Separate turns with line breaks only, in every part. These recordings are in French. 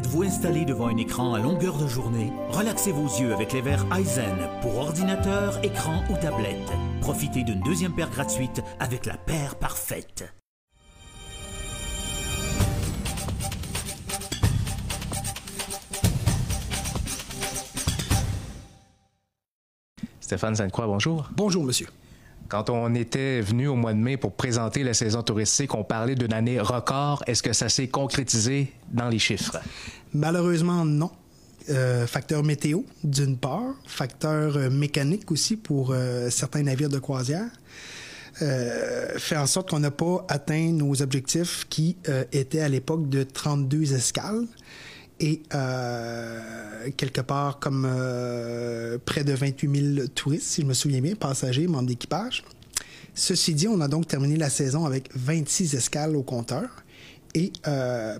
Êtes-vous installé devant un écran à longueur de journée Relaxez vos yeux avec les verres Eisen pour ordinateur, écran ou tablette. Profitez d'une deuxième paire gratuite avec la paire parfaite.
Stéphane Sainte-Croix, bonjour.
Bonjour, monsieur.
Quand on était venu au mois de mai pour présenter la saison touristique, on parlait d'une année record. Est-ce que ça s'est concrétisé dans les chiffres?
Malheureusement, non. Euh, facteur météo, d'une part. Facteur euh, mécanique aussi pour euh, certains navires de croisière. fait en sorte qu'on n'a pas atteint nos objectifs qui étaient à l'époque de 32 escales et quelque part comme près de 28 000 touristes, si je me souviens bien, passagers, membres d'équipage. Ceci dit, on a donc terminé la saison avec 26 escales au compteur et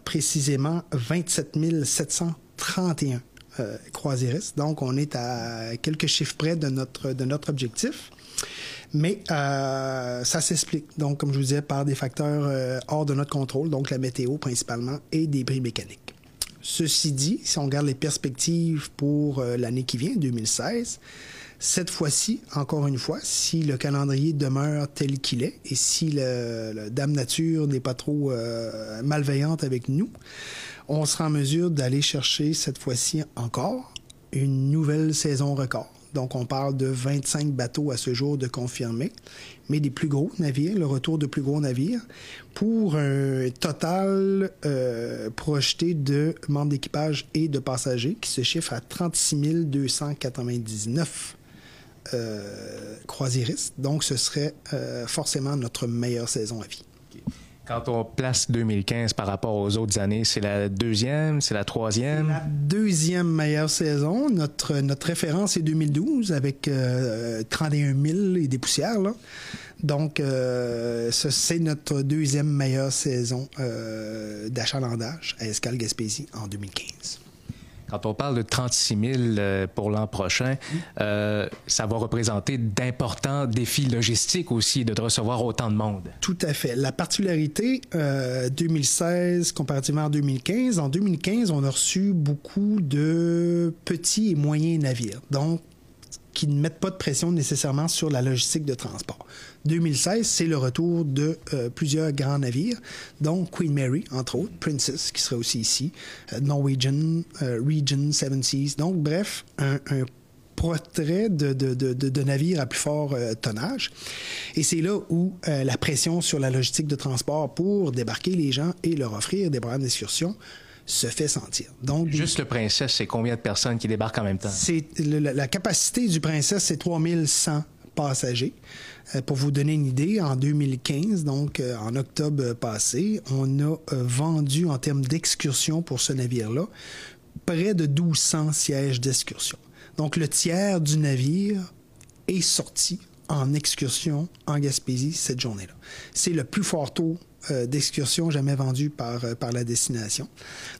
précisément 27 731 euh, croisiéristes. Donc, on est à quelques chiffres près de notre, de notre objectif. Mais euh, ça s'explique, donc, comme je vous disais, par des facteurs euh, hors de notre contrôle, donc la météo principalement et des bris mécaniques. Ceci dit, si on regarde les perspectives pour l'année qui vient, 2016, cette fois-ci, encore une fois, si le calendrier demeure tel qu'il est et si le, Dame Nature n'est pas trop malveillante avec nous, on sera en mesure d'aller chercher cette fois-ci encore une nouvelle saison record. Donc, on parle de 25 bateaux à ce jour de confirmés, mais des plus gros navires, le retour de plus gros navires, pour un total euh, projeté de membres d'équipage et de passagers qui se chiffre à 36 299 euh, croisiéristes. Donc, ce serait euh, forcément notre meilleure saison à vie.
Quand on place 2015 par rapport aux autres années, c'est la deuxième, c'est la troisième?
La deuxième meilleure saison. Notre, notre référence est 2012 avec 31 euh, 000 et des poussières. Donc, euh, c'est notre deuxième meilleure saison euh, d'achalandage à Escale Gaspésie en 2015.
Quand on parle de 36 000 euh, pour l'an prochain, euh, ça va représenter d'importants défis logistiques aussi de recevoir autant de monde.
Tout à fait. La particularité, 2016 euh, comparativement à 2015, en 2015, on a reçu beaucoup de petits et moyens navires. Donc, qui ne mettent pas de pression nécessairement sur la logistique de transport. 2016, c'est le retour de euh, plusieurs grands navires, dont Queen Mary, entre autres, Princess, qui sera aussi ici, euh, Norwegian, euh, Region, Seven Seas. Donc, bref, un, portrait de, de, de, navires à plus fort tonnage. Et c'est là où la pression sur la logistique de transport pour débarquer les gens et leur offrir des programmes d'excursion se fait sentir.
Donc, Juste le Princesse, c'est combien de personnes qui débarquent en même temps?
C'est la, la, capacité du Princesse, c'est 3100 passagers. Euh, pour vous donner une idée, en 2015, donc euh, en octobre passé, on a euh, vendu en termes d'excursion pour ce navire-là près de 1200 sièges d'excursion. Donc le tiers du navire est sorti en excursion en Gaspésie cette journée-là. C'est le plus fort taux d'excursion jamais vendu par, par la destination.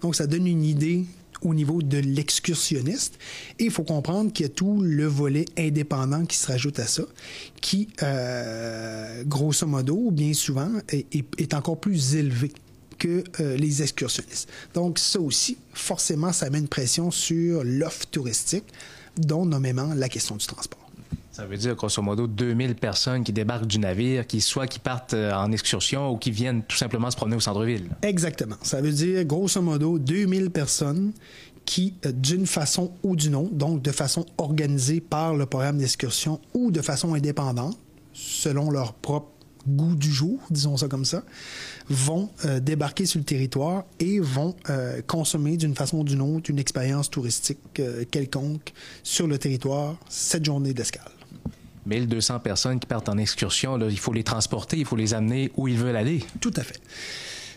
Donc ça donne une idée au niveau de l'excursionniste. Et il faut comprendre qu'il y a tout le volet indépendant qui se rajoute à ça, qui, euh, grosso modo, bien souvent, est, encore plus élevé que euh, les excursionnistes. Donc ça aussi, forcément, ça met une pression sur l'offre touristique, dont nommément la question du transport.
Ça veut dire, grosso modo, 2000 personnes qui débarquent du navire, qui soit qui partent euh, en excursion ou qui viennent tout simplement se promener au centre-ville.
Exactement. Ça veut dire, grosso modo, 2000 personnes qui, euh, d'une façon ou d'une autre, donc de façon organisée par le programme d'excursion ou de façon indépendante, selon leur propre goût du jour, disons ça comme ça, vont euh, débarquer sur le territoire et vont consommer d'une façon ou d'une autre une expérience touristique quelconque sur le territoire cette journée d'escale.
1200 personnes qui partent en excursion, il faut les transporter, il faut les amener où ils veulent aller.
Tout à fait.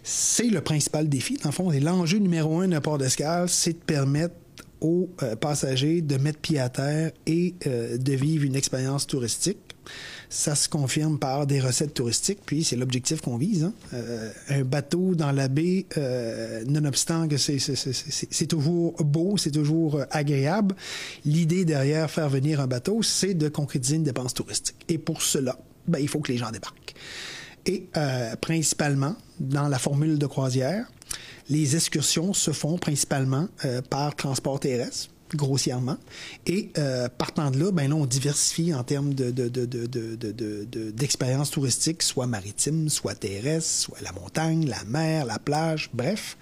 C'est le principal défi, dans le fond. Et l'enjeu numéro un d'un port d'escale, c'est de permettre aux euh, passagers de mettre pied à terre et euh, de vivre une expérience touristique ça se confirme par des recettes touristiques, puis c'est l'objectif qu'on vise. Hein. Euh, un bateau dans la baie, euh, nonobstant que c'est toujours beau, c'est toujours euh, agréable, l'idée derrière faire venir un bateau, c'est de concrétiser une dépense touristique. Et pour cela, ben, il faut que les gens débarquent. Et principalement, dans la formule de croisière, Les excursions se font principalement par transport terrestre grossièrement. Et euh, partant de là, ben là, on diversifie en termes de, d'expériences touristiques, soit maritimes, soit terrestres, soit la montagne, la mer, la plage, bref.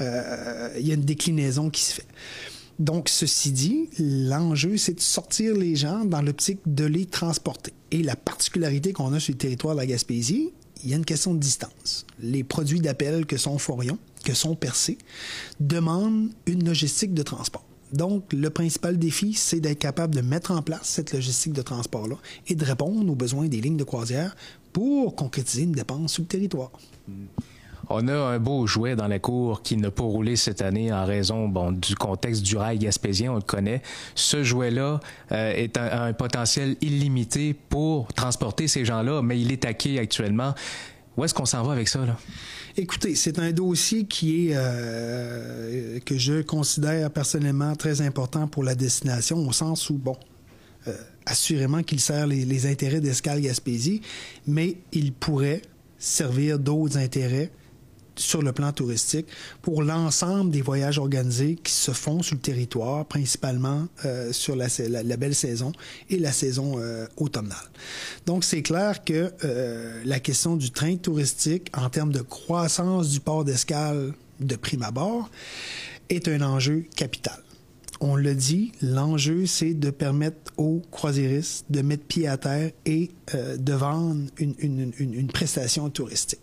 Euh, il y a une déclinaison qui se fait. Donc, ceci dit, l'enjeu, c'est de sortir les gens dans l'optique de les transporter. Et la particularité qu'on a sur le territoire de la Gaspésie, il y a une question de distance. Les produits d'appel que sont Forion, que sont Percé, demandent une logistique de transport. Donc, le principal défi, c'est d'être capable de mettre en place cette logistique de transport-là et de répondre aux besoins des lignes de croisière pour concrétiser une dépense sur le territoire.
On a un beau jouet dans la cour qui n'a pas roulé cette année en raison du contexte du rail gaspésien, on le connaît. Ce jouet-là euh, est un, potentiel illimité pour transporter ces gens-là, mais il est taqué actuellement. Où est-ce qu'on s'en va avec ça?
Écoutez, c'est un dossier qui est euh, que je considère personnellement très important pour la destination, au sens où, bon, euh, assurément qu'il sert les, les intérêts d'Escale Gaspésie, mais il pourrait servir d'autres intérêts sur le plan touristique pour l'ensemble des voyages organisés qui se font sur le territoire, principalement euh, sur la, belle saison et la saison euh, automnale. Donc, c'est clair que euh, la question du train touristique en termes de croissance du port d'escale de prime abord est un enjeu capital. On le dit, l'enjeu, c'est de permettre aux croisiéristes de mettre pied à terre et de vendre une, une, une, une prestation touristique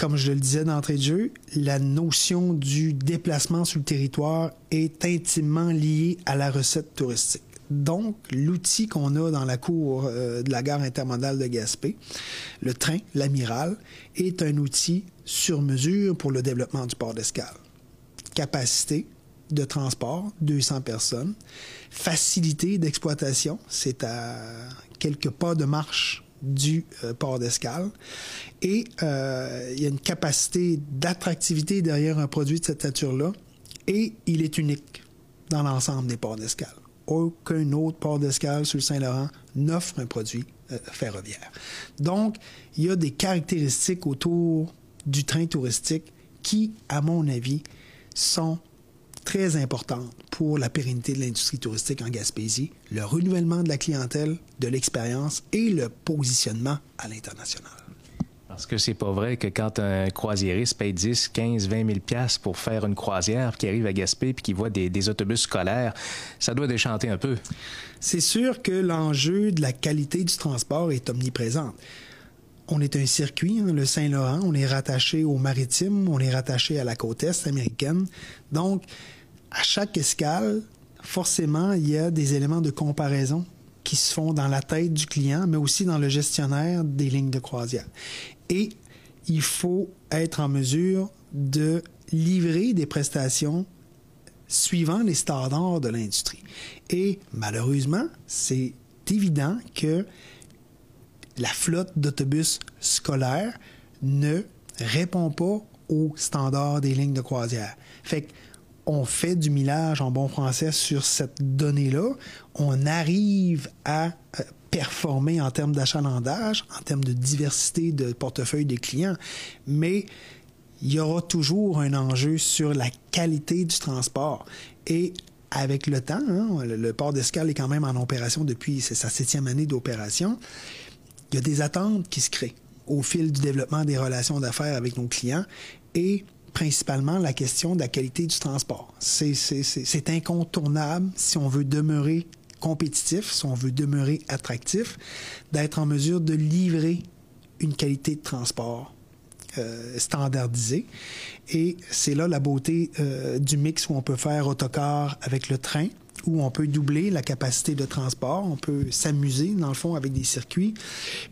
comme je le disais d'entrée de jeu, la notion du déplacement sur le territoire est intimement liée à la recette touristique. Donc, l'outil qu'on a dans la cour euh, de la gare intermodale de Gaspé, le train, l'amiral, est un outil sur mesure pour le développement du port d'escale. Capacité de transport, 200 personnes. Facilité d'exploitation, c'est à quelques pas de marche du euh, port d'escale. Et euh, il y a une capacité d'attractivité derrière un produit de cette nature-là. Et il est unique dans l'ensemble des ports d'escale. Aucun autre port d'escale sur le Saint-Laurent n'offre un produit euh, ferroviaire. Donc, il y a des caractéristiques autour du train touristique qui, à mon avis, sont très importante pour la pérennité de l'industrie touristique en Gaspésie, le renouvellement de la clientèle, de l'expérience et le positionnement à l'international.
Parce que c'est pas vrai que quand un croisiériste paye 10, 15, 20 000 pièces pour faire une croisière, qui arrive à Gaspé puis qui voit des, des autobus scolaires, ça doit déchanter un peu.
C'est sûr que l'enjeu de la qualité du transport est omniprésent on est un circuit, hein, le Saint-Laurent, on est rattaché au maritime, on est rattaché à la côte est américaine. Donc, à chaque escale, forcément, il y a des éléments de comparaison qui se font dans la tête du client, mais aussi dans le gestionnaire des lignes de croisière. Et il faut être en mesure de livrer des prestations suivant les standards de l'industrie. Et malheureusement, c'est évident que la flotte d'autobus scolaires ne répond pas aux standards des lignes de croisière. Fait on fait du millage en bon français sur cette donnée-là. On arrive à euh, performer en termes d'achalandage, en termes de diversité de portefeuille des clients, mais il y aura toujours un enjeu sur la qualité du transport. Et avec le temps, hein, le, port d'escale est quand même en opération depuis sa septième année d'opération il y a des attentes qui se créent au fil du développement des relations d'affaires avec nos clients et principalement la question de la qualité du transport. C'est incontournable si on veut demeurer compétitif, si on veut demeurer attractif, d'être en mesure de livrer une qualité de transport euh, standardisée. Et c'est là la beauté euh, du mix où on peut faire autocar avec le train, où on peut doubler la capacité de transport, on peut s'amuser dans le fond avec des circuits,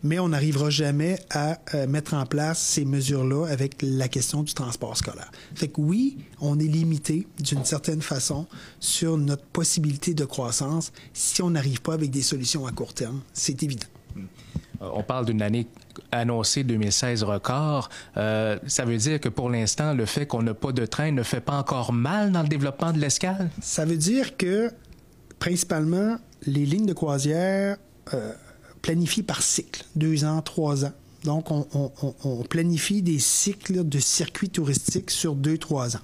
mais on n'arrivera jamais à euh, mettre en place ces mesures-là avec la question du transport scolaire. Fait que oui, on est limité d'une certaine façon sur notre possibilité de croissance si on n'arrive pas avec des solutions à court terme, c'est évident.
Euh, on parle d'une année annoncée 2016 record. Euh, ça veut dire que pour l'instant, le fait qu'on n'a pas de train ne fait pas encore mal dans le développement de l'escale?
Ça veut dire que, principalement, les lignes de croisière euh, planifient par cycle, deux ans, trois ans. Donc, on, planifie des cycles de circuits touristiques sur 2-3 ans.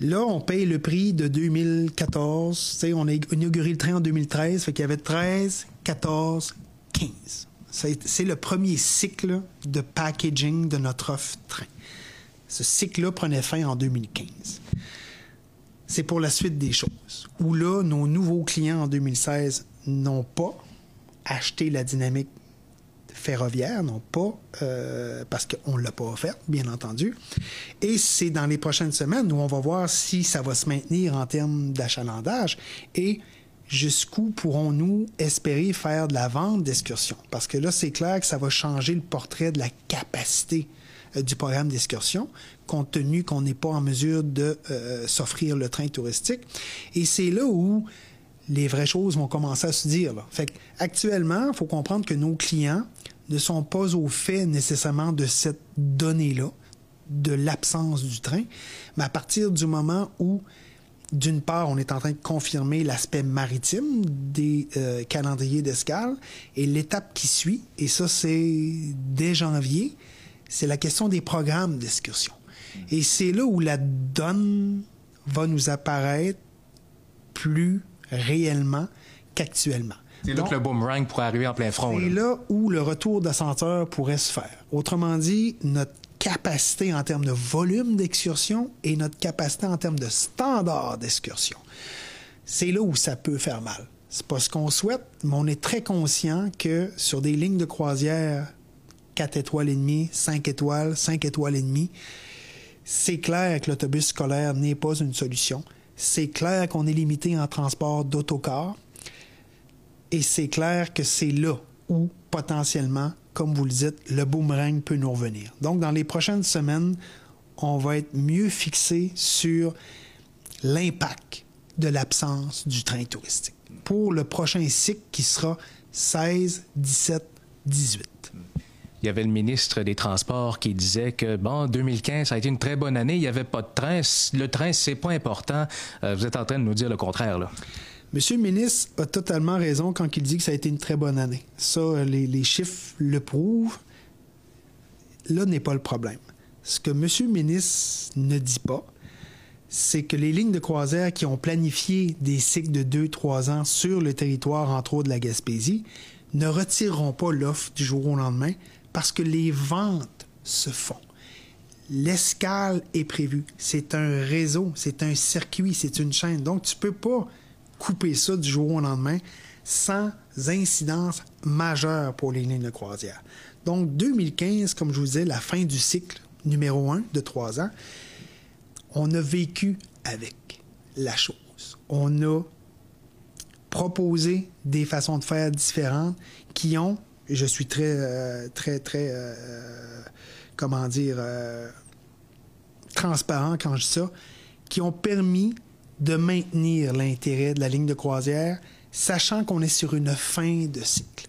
Là, on paye le prix de 2014. on a inauguré le train en 2013, fait qu'il y avait 13, 14, 15. C'est le premier cycle de packaging de notre offre train. Ce cycle-là prenait fin en 2015. C'est pour la suite des choses. Où là, nos nouveaux clients en 2016 n'ont pas acheté la dynamique ferroviaire, non pas euh, parce qu'on ne l'a pas offert, bien entendu. Et c'est dans les prochaines semaines où on va voir si ça va se maintenir en termes d'achalandage et jusqu'où pourrons-nous espérer faire de la vente d'excursion. Parce que là, c'est clair que ça va changer le portrait de la capacité euh, du programme d'excursion, compte tenu qu'on n'est pas en mesure de euh, s'offrir le train touristique. Et c'est là où les vraies choses vont commencer à se dire. Fait actuellement, il faut comprendre que nos clients ne sont pas au fait nécessairement de cette donnée-là, de l'absence du train, mais à partir du moment où, d'une part, on est en train de confirmer l'aspect maritime des euh, calendriers d'escale, et l'étape qui suit, et ça c'est dès janvier, c'est la question des programmes d'excursion. Et c'est là où la donne va nous apparaître plus réellement qu'actuellement.
C'est là que le boomerang pourrait arriver en plein front.
C'est là. où le retour d'ascenseur pourrait se faire. Autrement dit, notre capacité en termes de volume d'excursion et notre capacité en termes de standard d'excursion. C'est là où ça peut faire mal. C'est pas ce qu'on souhaite, mais on est très conscient que sur des lignes de croisière 4 étoiles et demie, 5 étoiles, 5 étoiles et demie, c'est clair que l'autobus scolaire n'est pas une solution. C'est clair qu'on est limité en transport d'autocar. Et c'est clair que c'est là où, potentiellement, comme vous le dites, le boomerang peut nous revenir. Donc, dans les prochaines semaines, on va être mieux fixé sur l'impact de l'absence du train touristique pour le prochain cycle qui sera 16, 17, 18
il y avait le ministre des Transports qui disait que, bon, 2015, ça a été une très bonne année, il n'y avait pas de train. Le train, c'est pas important. Euh, vous êtes en train de nous dire le contraire, là.
Monsieur le ministre a totalement raison quand il dit que ça a été une très bonne année. Ça, les, chiffres le prouvent. Là n'est pas le problème. Ce que Monsieur le ministre ne dit pas, c'est que les lignes de croisière qui ont planifié des cycles de 2-3 ans sur le territoire, entre autres de la Gaspésie, ne retireront pas l'offre du jour au lendemain parce que les ventes se font. L'escale est prévue. C'est un réseau, c'est un circuit, c'est une chaîne. Donc, tu ne peux pas couper ça du jour au lendemain sans incidence majeure pour les lignes de croisière. Donc, 2015, comme je vous disais, la fin du cycle numéro un de trois ans, on a vécu avec la chose. On a proposé des façons de faire différentes qui ont, je suis très, euh, très, très, euh, comment dire, euh, transparent quand je dis ça, qui ont permis de maintenir l'intérêt de la ligne de croisière, sachant qu'on est sur une fin de cycle.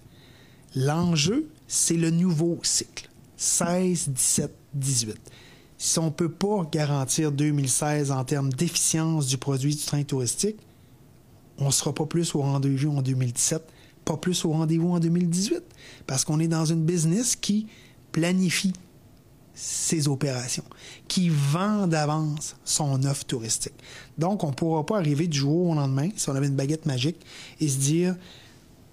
L'enjeu, c'est le nouveau cycle, 16, 17, 18. Si on ne peut pas garantir 2016 en termes d'efficience du produit du train touristique, on ne sera pas plus au rendez-vous en 2017, pas plus au rendez-vous en 2018, parce qu'on est dans une business qui planifie ses opérations, qui vend d'avance son offre touristique. Donc, on ne pourra pas arriver du jour au lendemain, si on avait une baguette magique, et se dire,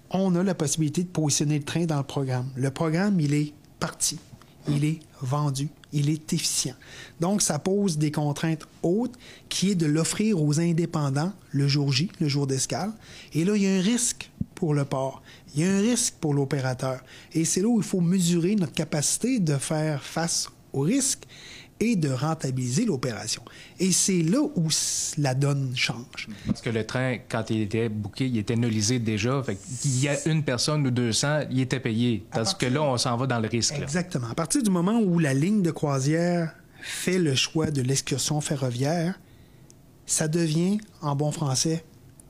on a la possibilité de positionner le train dans le programme. Le programme, il est parti, il est vendu, il est efficient. Donc, ça pose des contraintes hautes qui est de l'offrir aux indépendants le jour J, le jour d'escale. Et là, il y a un risque pour le port. Il y a un risque pour l'opérateur. Et c'est là où il faut mesurer notre capacité de faire face au risque et de rentabiliser l'opération. Et c'est là où la donne change.
Parce que le train, quand il était booké, il était nullisé déjà. Fait il y a une personne ou 200, il était payé. Parce que là, on s'en va dans le risque.
Exactement. À partir du moment où la ligne de croisière fait le choix de l'excursion ferroviaire, ça devient, en bon français,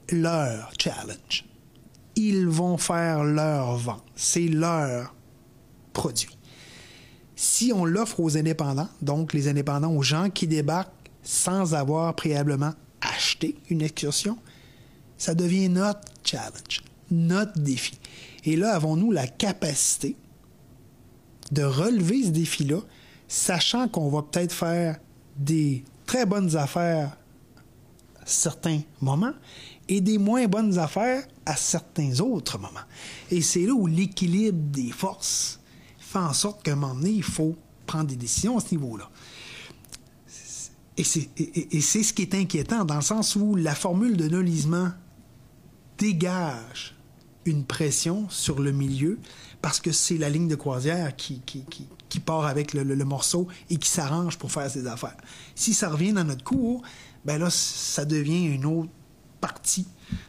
leur challenge ils vont faire leur vente. C'est leur produit. Si on l'offre aux indépendants, donc les indépendants, aux gens qui débarquent sans avoir préalablement acheté une excursion, ça devient notre challenge, notre défi. Et là, avons-nous la capacité de relever ce défi-là, sachant qu'on va peut-être faire des très bonnes affaires certains moments et des moins bonnes affaires à certains autres moments. Et c'est là où l'équilibre des forces fait en sorte qu'à un moment donné, il faut prendre des décisions à ce niveau-là. Et c'est ce qui est inquiétant, dans le sens où la formule de nolisement dégage une pression sur le milieu parce que c'est la ligne de croisière qui, qui, qui, part avec le, le, morceau et qui s'arrange pour faire ses affaires. Si ça revient dans notre cours, ben là, ça devient une autre partie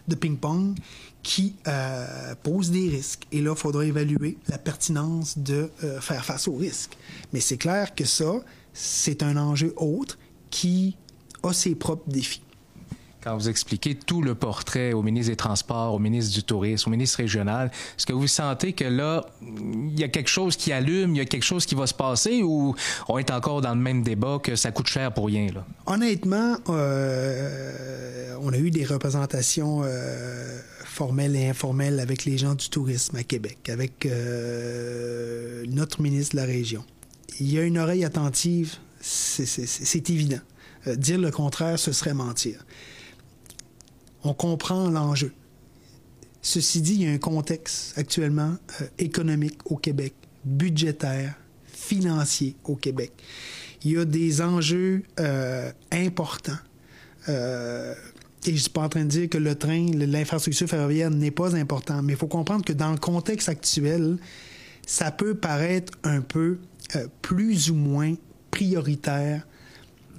de ping-pong qui euh, pose des risques. Et là, il faudra évaluer la pertinence de euh, faire face aux risques. Mais c'est clair que ça, c'est un enjeu autre qui a ses propres défis
quand vous expliquez tout le portrait au ministre des Transports, au ministre du Tourisme, au ministre régional, est-ce que vous sentez que là, il y a quelque chose qui allume, il y a quelque chose qui va se passer ou on est encore dans le même débat que ça coûte cher pour rien? Là?
Honnêtement, euh, on a eu des représentations euh, formelles et informelles avec les gens du tourisme à Québec, avec euh, notre ministre de la région. Il y a une oreille attentive, c'est évident. dire le contraire, ce serait mentir on comprend l'enjeu. Ceci dit, il y a un contexte actuellement euh, économique au Québec, budgétaire, financier au Québec. Il y a des enjeux euh, importants. Euh, et je ne suis pas en train de dire que le train, l'infrastructure ferroviaire n'est pas important, mais il faut comprendre que dans le contexte actuel, ça peut paraître un peu plus ou moins prioritaire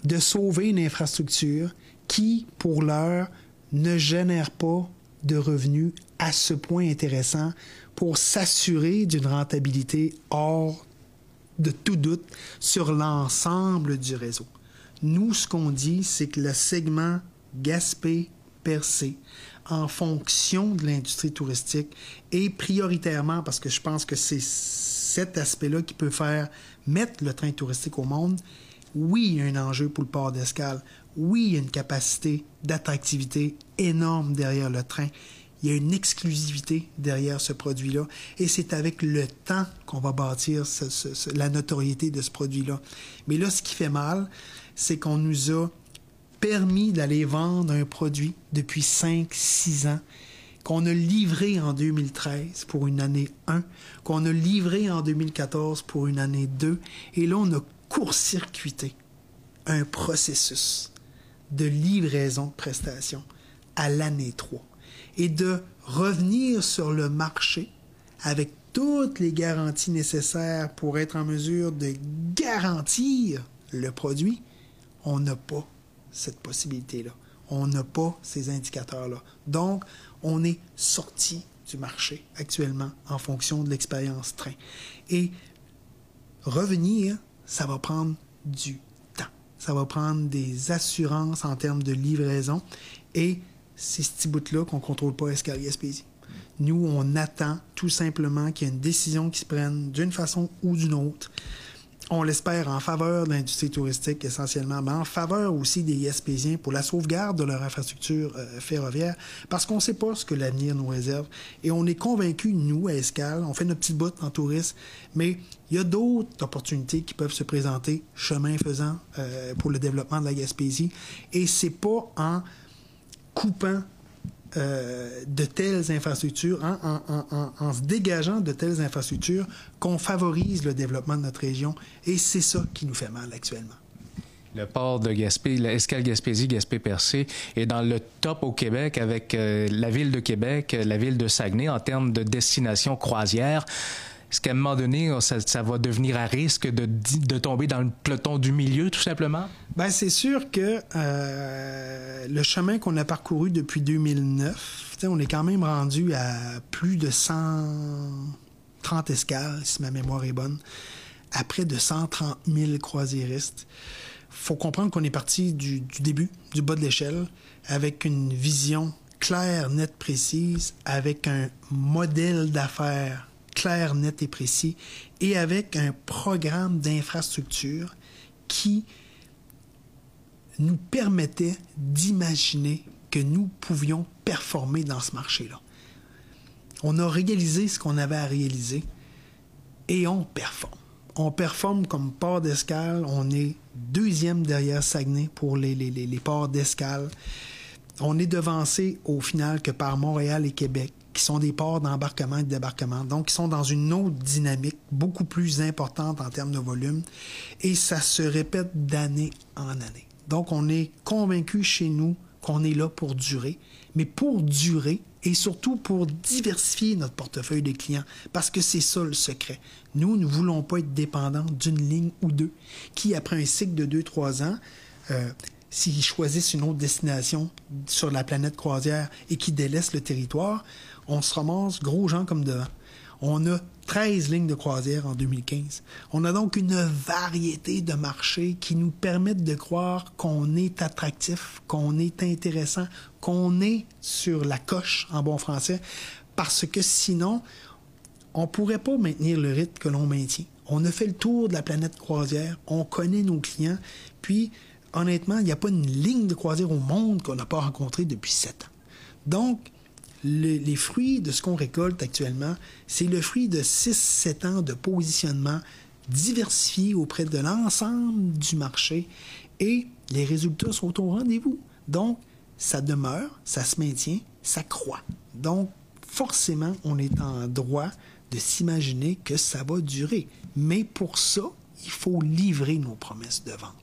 de sauver une infrastructure qui, pour l'heure, ne génère pas de revenus à ce point intéressant pour s'assurer d'une rentabilité hors de tout doute sur l'ensemble du réseau. Nous, ce qu'on dit, c'est que le segment Gaspé-Percé, en fonction de l'industrie touristique, et prioritairement, parce que je pense que c'est cet aspect-là qui peut faire mettre le train touristique au monde, oui, il y a un enjeu pour le port d'escale oui, il y a une capacité d'attractivité énorme derrière le train. Il y a une exclusivité derrière ce produit-là. Et c'est avec le temps qu'on va bâtir la notoriété de ce produit-là. Mais là, ce qui fait mal, c'est qu'on nous a permis d'aller vendre un produit depuis 5-6 ans qu'on a livré en 2013 pour une année 1, qu'on a livré en 2014 pour une année 2, et là, on a court-circuité un processus de livraison de prestations à l'année 3 et de revenir sur le marché avec toutes les garanties nécessaires pour être en mesure de garantir le produit, on n'a pas cette possibilité-là. On n'a pas ces indicateurs-là. Donc, on est sorti du marché actuellement en fonction de l'expérience train. Et revenir, ça va prendre du ça va prendre des assurances en termes de livraison et c'est ce petit bout-là qu'on ne contrôle pas à Gaspésie. Nous, on attend tout simplement qu'il y ait une décision qui se prenne d'une façon ou d'une autre on l'espère, en faveur de l'industrie touristique essentiellement, mais en faveur aussi des Gaspésiens pour la sauvegarde de leur infrastructure euh, ferroviaire, parce qu'on ne sait pas ce que l'avenir nous réserve. Et on est convaincus, nous, à Escale, on fait notre petite botte en tourisme, mais il y a d'autres opportunités qui peuvent se présenter, chemin faisant, euh, pour le développement de la Gaspésie. Et c'est pas en coupant euh, de telles infrastructures, en, se dégageant de telles infrastructures, qu'on favorise le développement de notre région. Et c'est ça qui nous fait mal actuellement.
Le port de Gaspé, l'escale Gaspésie, Gaspé-Percé est dans le top au Québec avec euh, la ville de Québec, la ville de Saguenay en termes de destination croisière. Est-ce qu'à un moment donné, ça, va devenir à risque de, de, tomber dans le peloton du milieu, tout simplement?
Bien, c'est sûr que euh, le chemin qu'on a parcouru depuis 2009, on est quand même rendu à plus de 130 escales, si ma mémoire est bonne, à près de 130 000 croisiéristes. faut comprendre qu'on est parti du, du début, du bas de l'échelle, avec une vision claire, nette, précise, avec un modèle d'affaires clair, net et précis, et avec un programme d'infrastructure qui nous permettait d'imaginer que nous pouvions performer dans ce marché-là. On a réalisé ce qu'on avait à réaliser et on performe. on performe comme port d'escale. On est deuxième derrière Saguenay pour les, les, ports d'escale. On est devancé au final que par Montréal et Québec, qui sont des ports d'embarquement et de débarquement, donc qui sont dans une autre dynamique beaucoup plus importante en termes de volume, et ça se répète d'année en année. Donc on est convaincu chez nous qu'on est là pour durer, mais pour durer et surtout pour diversifier notre portefeuille de clients, parce que c'est ça le secret. Nous ne voulons pas être dépendants d'une ligne ou deux, qui après un cycle de 2-3 ans, euh, s'ils choisissent une autre destination sur la planète croisière et qui délaissent le territoire, on se ramasse gros gens comme devant. On a 13 lignes de croisière en 2015. On a donc une variété de marchés qui nous permettent de croire qu'on est attractif, qu'on est intéressant, qu'on est sur la coche en bon français, parce que sinon, on ne pourrait pas maintenir le rythme que l'on maintient. On a fait le tour de la planète croisière, on connaît nos clients, puis honnêtement, il n'y a pas une ligne de croisière au monde qu'on n'a pas rencontrée depuis sept ans. Donc, les fruits de ce qu'on récolte actuellement, c'est le fruit de 6-7 ans de positionnement diversifié auprès de l'ensemble du marché et les résultats sont au rendez-vous. Donc, ça demeure, ça se maintient, ça croît. Donc, forcément, on est en droit de s'imaginer que ça va durer. Mais pour ça, il faut livrer nos promesses de vente.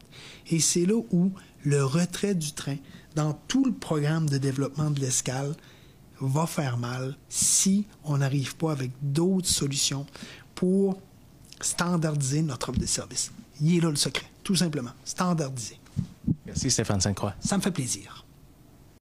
Et c'est là où le retrait du train dans tout le programme de développement de l'escale va faire mal si on n'arrive pas avec d'autres solutions pour standardiser notre offre de service. Il est là le secret, tout simplement. Standardiser.
Merci Stéphane Sainte-Croix.
Ça me fait plaisir.